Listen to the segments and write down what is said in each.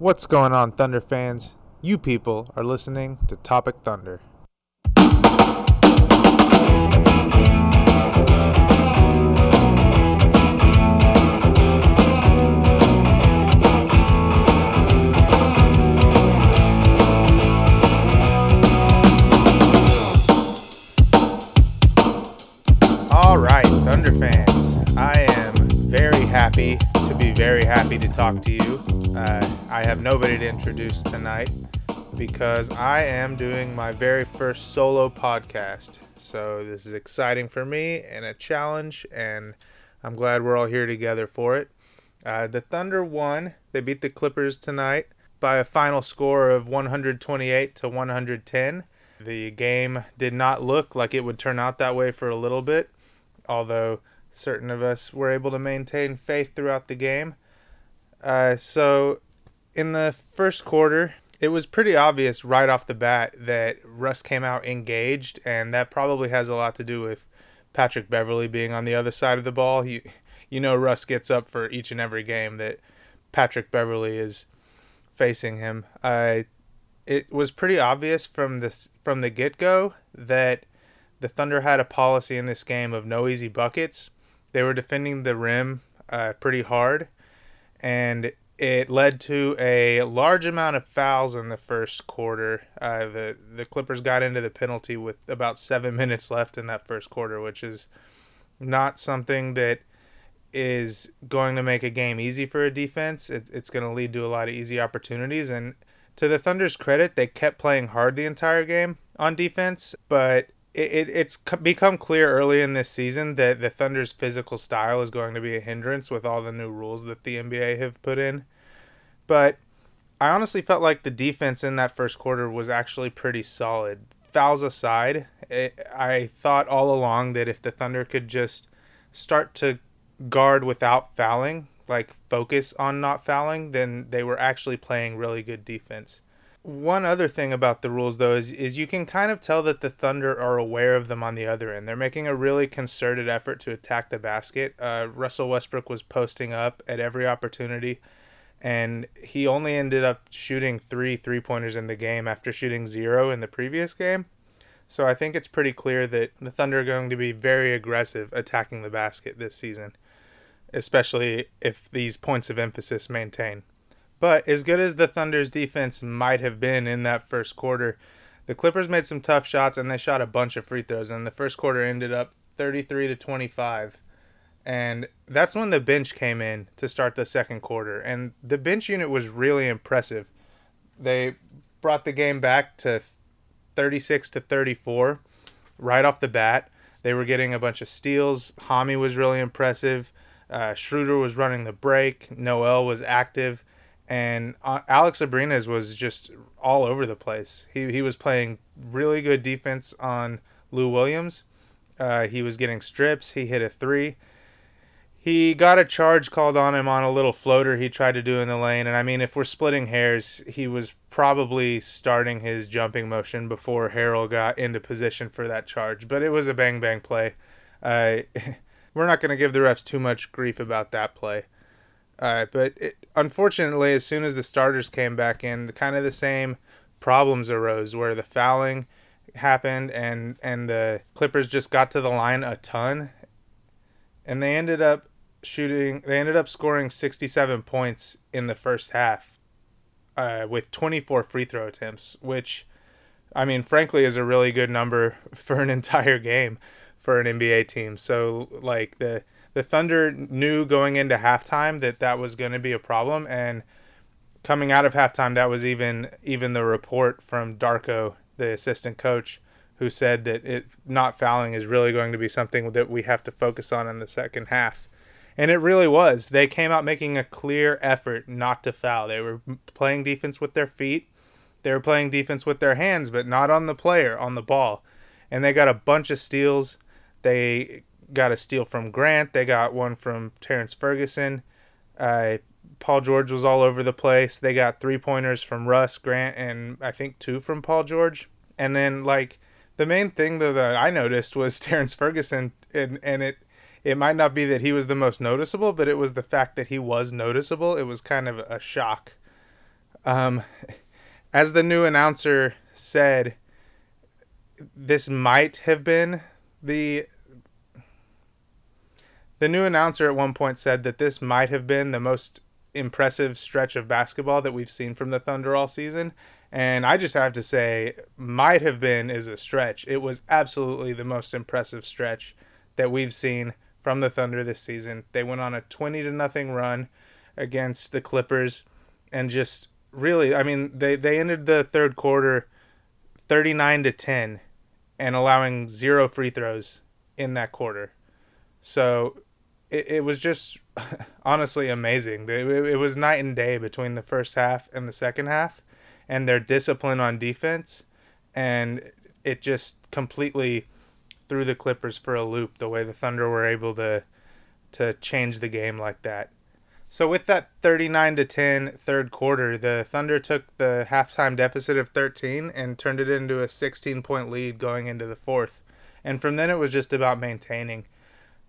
What's going on, Thunder fans? You people are listening to Topic Thunder. All right, Thunder fans, I am very happy to be very happy to talk to you. Uh, I have nobody to introduce tonight because I am doing my very first solo podcast. So this is exciting for me and a challenge, and I'm glad we're all here together for it. Uh, the Thunder won. They beat the Clippers tonight by a final score of 128 to 110. The game did not look like it would turn out that way for a little bit, although certain of us were able to maintain faith throughout the game. Uh, so, in the first quarter, it was pretty obvious right off the bat that Russ came out engaged, and that probably has a lot to do with Patrick Beverley being on the other side of the ball. You, you know, Russ gets up for each and every game that Patrick Beverley is facing him. It was pretty obvious from this from the get go that the Thunder had a policy in this game of no easy buckets. They were defending the rim uh, pretty hard, and it led to a large amount of fouls in the first quarter. Uh, the the Clippers got into the penalty with about seven minutes left in that first quarter, which is not something that is going to make a game easy for a defense. It, it's going to lead to a lot of easy opportunities. And to the Thunder's credit, they kept playing hard the entire game on defense, but it, it, it's become clear early in this season that the Thunder's physical style is going to be a hindrance with all the new rules that the NBA have put in. But I honestly felt like the defense in that first quarter was actually pretty solid. Fouls aside, it, I thought all along that if the Thunder could just start to guard without fouling, like focus on not fouling, then they were actually playing really good defense. One other thing about the rules though is is you can kind of tell that the Thunder are aware of them on the other end. They're making a really concerted effort to attack the basket. Uh, Russell Westbrook was posting up at every opportunity, and he only ended up shooting three three pointers in the game after shooting zero in the previous game. So I think it's pretty clear that the Thunder are going to be very aggressive attacking the basket this season, especially if these points of emphasis maintain. But as good as the Thunder's defense might have been in that first quarter, the Clippers made some tough shots and they shot a bunch of free throws. And the first quarter ended up 33 to 25. And that's when the bench came in to start the second quarter. And the bench unit was really impressive. They brought the game back to 36 to 34 right off the bat. They were getting a bunch of steals. Hami was really impressive. Uh, Schroeder was running the break. Noel was active and uh, Alex Abrines was just all over the place. He he was playing really good defense on Lou Williams. Uh, he was getting strips. He hit a three. He got a charge called on him on a little floater he tried to do in the lane. And I mean, if we're splitting hairs, he was probably starting his jumping motion before Harrell got into position for that charge. But it was a bang bang play. Uh, we're not going to give the refs too much grief about that play. Uh, but it, unfortunately, as soon as the starters came back in, kind of the same problems arose where the fouling happened and and the Clippers just got to the line a ton, and they ended up shooting. They ended up scoring 67 points in the first half, uh, with 24 free throw attempts, which, I mean, frankly, is a really good number for an entire game for an NBA team. So like the the Thunder knew going into halftime that that was going to be a problem, and coming out of halftime, that was even even the report from Darko, the assistant coach, who said that it not fouling is really going to be something that we have to focus on in the second half. And it really was. They came out making a clear effort not to foul. They were playing defense with their feet. They were playing defense with their hands, but not on the player, on the ball. And they got a bunch of steals. They got a steal from Grant. They got one from Terrence Ferguson. Uh, Paul George was all over the place. They got three pointers from Russ, Grant, and I think two from Paul George. And then, like, the main thing though that I noticed was Terrence Ferguson, and, and it it might not be that he was the most noticeable, but it was the fact that he was noticeable. It was kind of a shock. Um, as the new announcer said, this might have been the the new announcer at one point said that this might have been the most impressive stretch of basketball that we've seen from the Thunder all season. And I just have to say, might have been is a stretch. It was absolutely the most impressive stretch that we've seen from the Thunder this season. They went on a 20 to nothing run against the Clippers and just really, I mean, they they ended the third quarter 39 to 10 and allowing zero free throws in that quarter. So it, it was just honestly amazing. It, it was night and day between the first half and the second half and their discipline on defense and it just completely threw the Clippers for a loop the way the Thunder were able to to change the game like that. So with that 39 to 10 third quarter, the Thunder took the halftime deficit of 13 and turned it into a 16 point lead going into the fourth. And from then it was just about maintaining.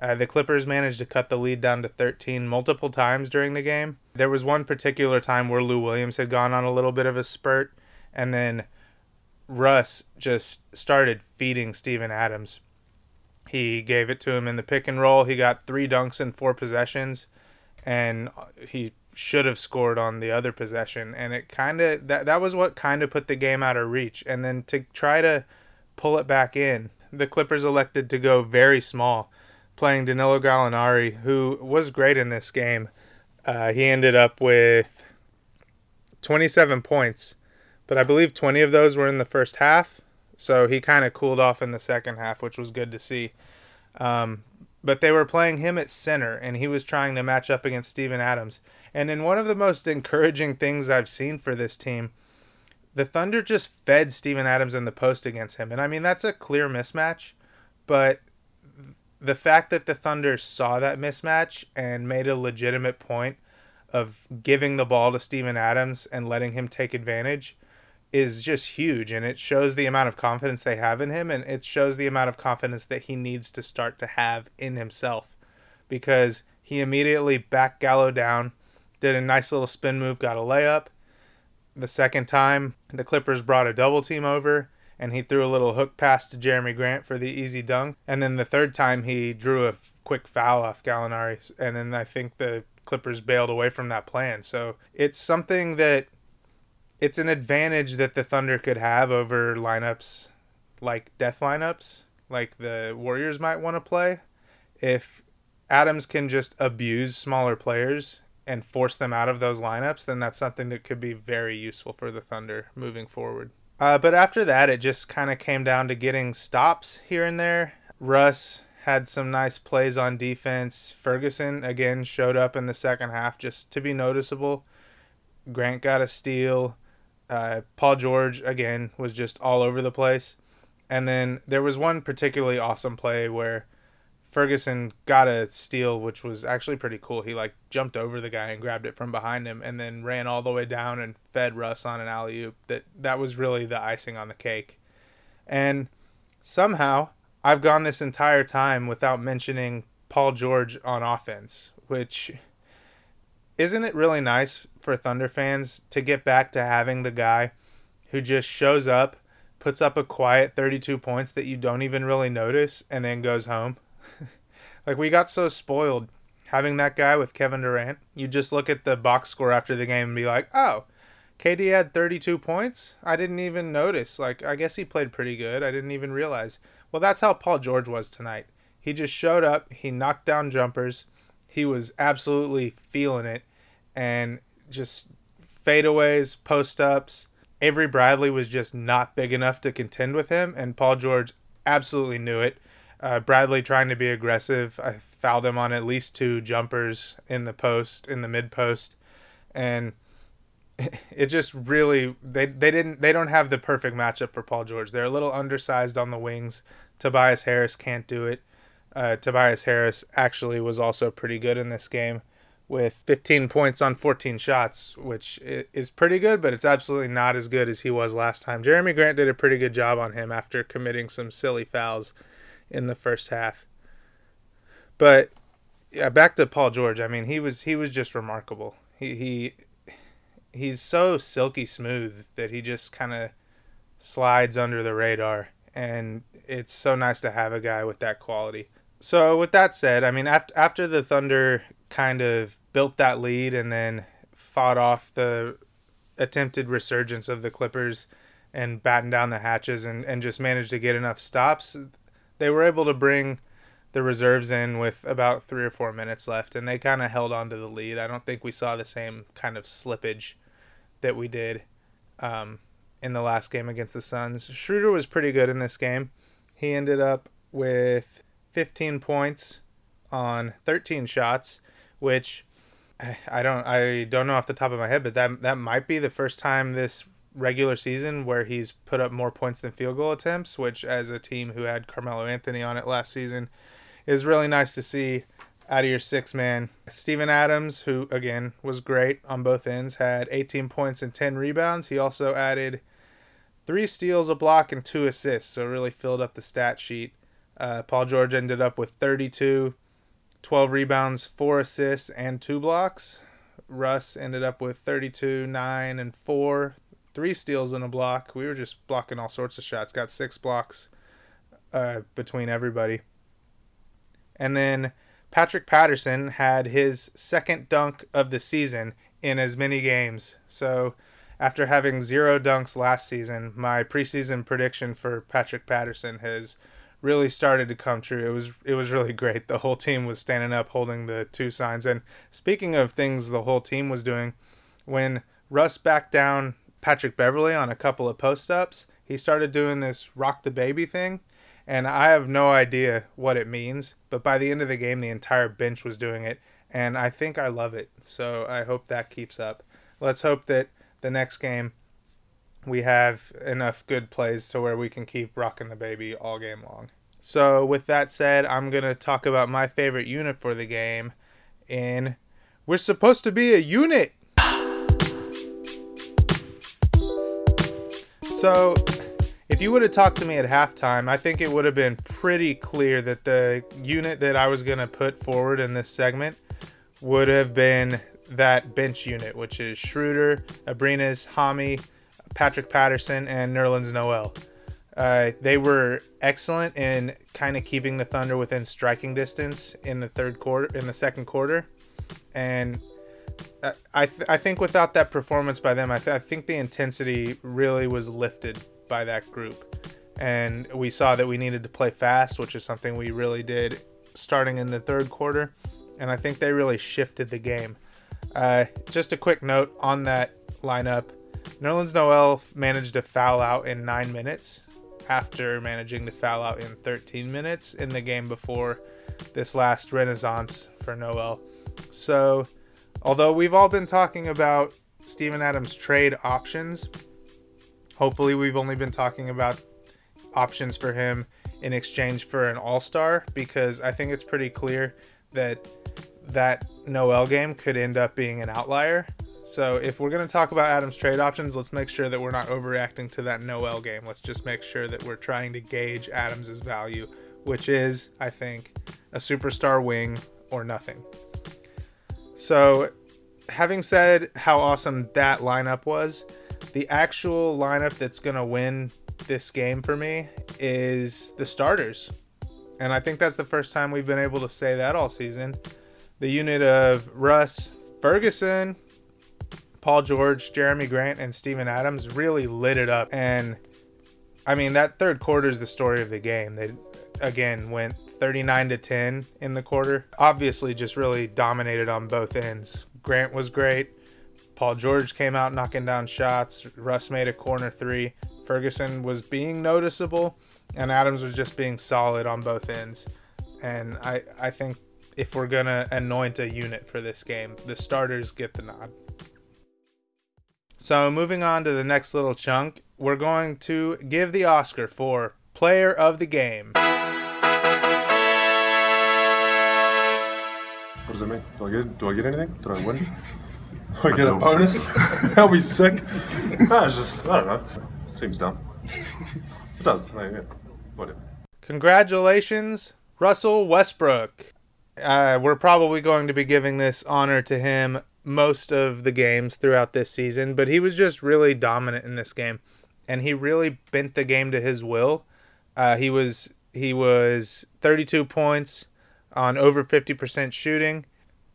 Uh, the Clippers managed to cut the lead down to 13 multiple times during the game. There was one particular time where Lou Williams had gone on a little bit of a spurt, and then Russ just started feeding Steven Adams. He gave it to him in the pick and roll. He got three dunks in four possessions and he should have scored on the other possession and it kind of that that was what kind of put the game out of reach and then to try to pull it back in the Clippers elected to go very small playing Danilo Gallinari who was great in this game uh, he ended up with 27 points but I believe 20 of those were in the first half so he kind of cooled off in the second half which was good to see um, but they were playing him at center and he was trying to match up against Steven Adams. And in one of the most encouraging things I've seen for this team, the Thunder just fed Steven Adams in the post against him. And I mean, that's a clear mismatch, but the fact that the Thunder saw that mismatch and made a legitimate point of giving the ball to Steven Adams and letting him take advantage is just huge and it shows the amount of confidence they have in him and it shows the amount of confidence that he needs to start to have in himself because he immediately backed Gallo down, did a nice little spin move, got a layup. The second time, the Clippers brought a double team over and he threw a little hook pass to Jerami Grant for the easy dunk. And then the third time, he drew a quick foul off Gallinari. And then I think the Clippers bailed away from that plan. So it's something that it's an advantage that the Thunder could have over lineups like death lineups, like the Warriors might want to play. If Adams can just abuse smaller players and force them out of those lineups, then that's something that could be very useful for the Thunder moving forward. Uh, but after that, it just kind of came down to getting stops here and there. Russ had some nice plays on defense. Ferguson, again, showed up in the second half just to be noticeable. Grant got a steal. Uh, Paul George again was just all over the place, and then there was one particularly awesome play where Ferguson got a steal, which was actually pretty cool. He like jumped over the guy and grabbed it from behind him, and then ran all the way down and fed Russ on an alley oop. That that was really the icing on the cake, and somehow I've gone this entire time without mentioning Paul George on offense, which isn't it really nice for Thunder fans to get back to having the guy who just shows up, puts up a quiet 32 points that you don't even really notice, and then goes home? Like, we got so spoiled having that guy with Kevin Durant. You just look at the box score after the game and be like, oh, KD had 32 points? I didn't even notice. Like, I guess he played pretty good. I didn't even realize. Well, that's how Paul George was tonight. He just showed up, he knocked down jumpers, he was absolutely feeling it and just fadeaways, post ups. Avery Bradley was just not big enough to contend with him, and Paul George absolutely knew it. Uh, Bradley trying to be aggressive. I fouled him on at least two jumpers in the post, in the mid post, and it just really they they didn't they don't have the perfect matchup for Paul George. They're a little undersized on the wings. Tobias Harris can't do it. Uh, Tobias Harris actually was also pretty good in this game with 15 points on 14 shots, which is pretty good, but it's absolutely not as good as he was last time. Jerami Grant did a pretty good job on him after committing some silly fouls in the first half. But yeah, back to Paul George. I mean, he was he was just remarkable. He he he's so silky smooth that he just kind of slides under the radar and it's so nice to have a guy with that quality. So with that said, I mean after after the Thunder kind of built that lead and then fought off the attempted resurgence of the Clippers and batten down the hatches and, and just managed to get enough stops, they were able to bring the reserves in with about three or four minutes left, and they kind of held on to the lead. I don't think we saw the same kind of slippage that we did um, in the last game against the Suns. Schroeder was pretty good in this game. He ended up with 15 points on 13 shots, which I don't I don't know off the top of my head, but that that might be the first time this regular season where he's put up more points than field goal attempts, which as a team who had Carmelo Anthony on it last season is really nice to see out of your six man. Steven Adams, who again was great on both ends, had 18 points and 10 rebounds. He also added three steals, a block, and two assists, so really filled up the stat sheet. Uh, Paul George ended up with 32, 12 rebounds, four assists, and two blocks. Russ ended up with 32, 9, and 4, three steals and a block. We were just blocking all sorts of shots. Got six blocks uh, between everybody. And then Patrick Patterson had his second dunk of the season in as many games. So, after having zero dunks last season, my preseason prediction for Patrick Patterson has really started to come true. It was it was really great. The whole team was standing up holding the two signs. And speaking of things the whole team was doing, when Russ backed down Patrick Beverley on a couple of post ups, he started doing this rock the baby thing and I have no idea what it means. But by the end of the game, the entire bench was doing it, and I think I love it. So I hope that keeps up. Let's hope that the next game we have enough good plays to where we can keep rocking the baby all game long. So with that said, I'm gonna talk about my favorite unit for the game. In we're supposed to be a unit. So if you would have talked to me at halftime, I think it would have been pretty clear that the unit that I was going to put forward in this segment would have been that bench unit, which is Schroeder, Abrines, Hami, Patrick Patterson, and Nerlens Noel. Uh, they were excellent in kind of keeping the Thunder within striking distance in the third quarter, in the second quarter, and I th- I think without that performance by them, I, th- I think the intensity really was lifted by that group. And we saw that we needed to play fast, which is something we really did starting in the third quarter. And I think they really shifted the game. Uh, just a quick note on that lineup Nerlens Noel managed to foul out in nine minutes after managing to foul out in 13 minutes in the game before this last renaissance for Noel. So, although we've all been talking about Steven Adams trade options, Hopefully, we've only been talking about options for him in exchange for an All Star because I think it's pretty clear that that Noel game could end up being an outlier. So if we're going to talk about Adams trade options, let's make sure that we're not overreacting to that Noel game. Let's just make sure that we're trying to gauge Adams's value, which is, I think, a superstar wing or nothing. So, having said how awesome that lineup was, the actual lineup that's going to win this game for me is the starters. And I think that's the first time we've been able to say that all season. The unit of Russ, Ferguson, Paul George, Jerami Grant, and Steven Adams really lit it up. And I mean, that third quarter is the story of the game. They, again, went 39 to 10 in the quarter. Obviously, just really dominated on both ends. Grant was great. Paul George came out knocking down shots. Russ made a corner three. Ferguson was being noticeable, and Adams was just being solid on both ends. And I, I think if we're gonna anoint a unit for this game. The starters get the nod. So moving on to the next little chunk, we're going to give the Oscar for Player of the Game. What does that mean? Do I get do I get anything? Did I win? Do I get a bonus? That'll be sick. No, it's just I don't know. Seems dumb. It does. No, yeah. Whatever. Congratulations, Russell Westbrook. Uh, we're probably going to be giving this honor to him most of the games throughout this season, but he was just really dominant in this game, and he really bent the game to his will. Uh, he was he was 32 points on over 50% shooting.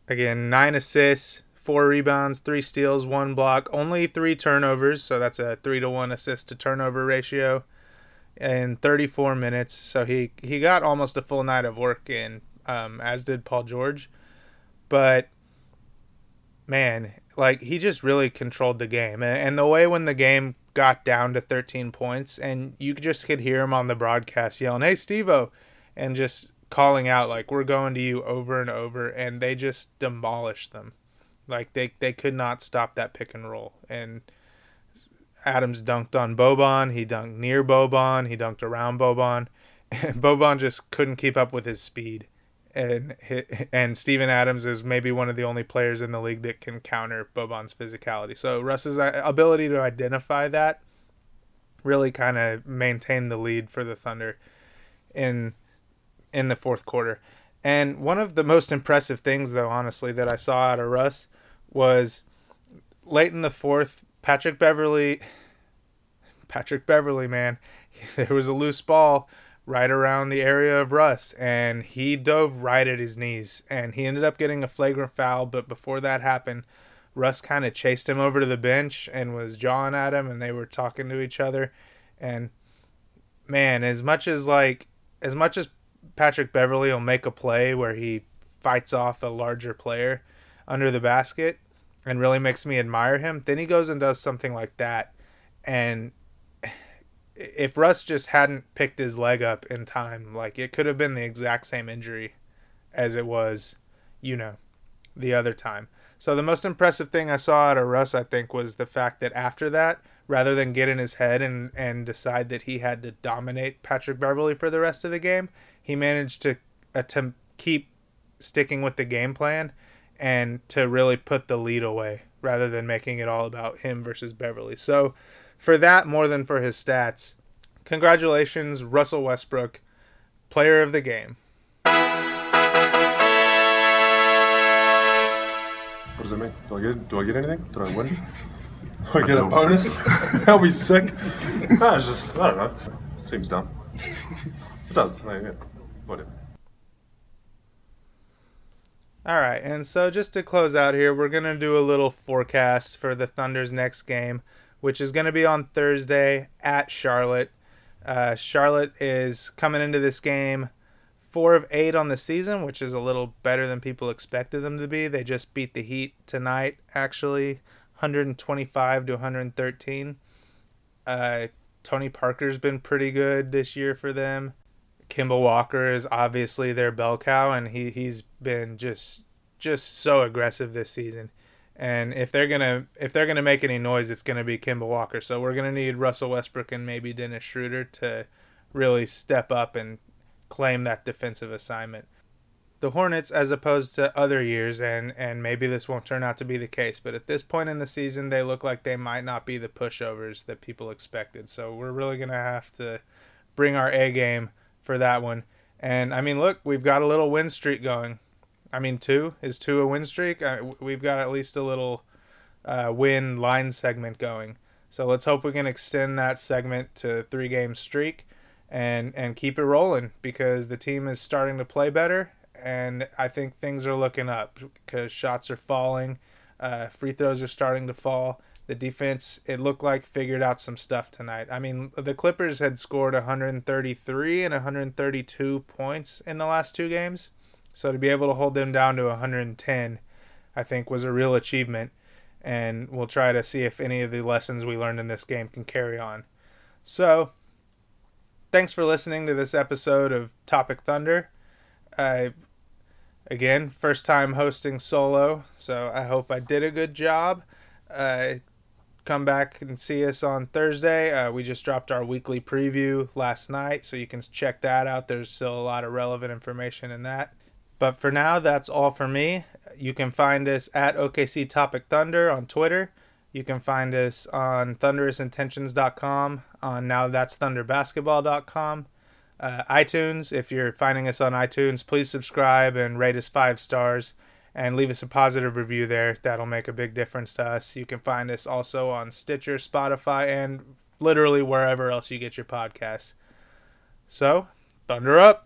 Again, nine assists, four rebounds, three steals, one block, only three turnovers, so that's a three to one assist to turnover ratio in 34 minutes. So he he got almost a full night of work in, um, as did Paul George. But man, like he just really controlled the game, and the way when the game got down to 13 points, and you just could hear him on the broadcast yelling, "Hey, Stevo," and just calling out like we're going to you over and over and they just demolished them like they they could not stop that pick and roll and Adams dunked on Boban, he dunked near Boban, he dunked around Boban, and Boban just couldn't keep up with his speed. And and Steven Adams is maybe one of the only players in the league that can counter Boban's physicality. So Russ's uh, ability to identify that really kind of maintained the lead for the Thunder in in the fourth quarter. And one of the most impressive things, though, honestly, that I saw out of Russ was late in the fourth, Patrick Beverley. Patrick Beverley, man, there was a loose ball right around the area of Russ, and he dove right at his knees, and he ended up getting a flagrant foul. But before that happened, Russ kind of chased him over to the bench and was jawing at him, and they were talking to each other. And man, as much as like, as much as Patrick Beverley will make a play where he fights off a larger player under the basket and really makes me admire him. Then he goes and does something like that. And if Russ just hadn't picked his leg up in time, like it could have been the exact same injury as it was, you know, the other time. So the most impressive thing I saw out of Russ, I think, was the fact that after that, rather than get in his head and, and decide that he had to dominate Patrick Beverley for the rest of the game, he managed to attempt keep sticking with the game plan and to really put the lead away rather than making it all about him versus Beverley. So for that more than for his stats, congratulations Russell Westbrook, player of the game. What does that mean? Do I get do I get anything? Did I win? Do I get a bonus? That'll be sick. No, it's just I don't know. Seems dumb. It does. No, yeah. Whatever. All right, and so just to close out here, we're going to do a little forecast for the Thunder's next game, which is going to be on Thursday at Charlotte. Uh, Charlotte is coming into this game four of eight on the season, which is a little better than people expected them to be. They just beat the Heat tonight, actually, 125 to 113. Uh, Tony Parker's been pretty good this year for them. Kemba Walker is obviously their bell cow, and he he's been just just so aggressive this season. And if they're gonna if they're gonna make any noise, it's gonna be Kemba Walker. So we're gonna need Russell Westbrook and maybe Dennis Schroeder to really step up and claim that defensive assignment. The Hornets, as opposed to other years, and and maybe this won't turn out to be the case, but at this point in the season, they look like they might not be the pushovers that people expected. So we're really gonna have to bring our A game for that one. And I mean, look, we've got a little win streak going. I mean, two is two a win streak. we've got at least a little uh, win line segment going. So let's hope we can extend that segment to three game streak and and keep it rolling because the team is starting to play better and I think things are looking up because shots are falling, uh, free throws are starting to fall, the defense it looked like figured out some stuff tonight. I mean, the Clippers had scored 133 and 132 points in the last two games. So to be able to hold them down to 110, I think was a real achievement and we'll try to see if any of the lessons we learned in this game can carry on. So, thanks for listening to this episode of Topic Thunder. I again, first time hosting solo, so I hope I did a good job. Uh, come back and see us on Thursday. Uh, we just dropped our weekly preview last night, so you can check that out. There's still a lot of relevant information in that. But for now, that's all for me. You can find us at OKC Topic Thunder on Twitter. You can find us on thunderousintentions.com, on now that's thunderbasketball.com. Uh, iTunes, if you're finding us on iTunes, please subscribe and rate us five stars and leave us a positive review there. That'll make a big difference to us. You can find us also on Stitcher, Spotify, and literally wherever else you get your podcasts. So, thunder up!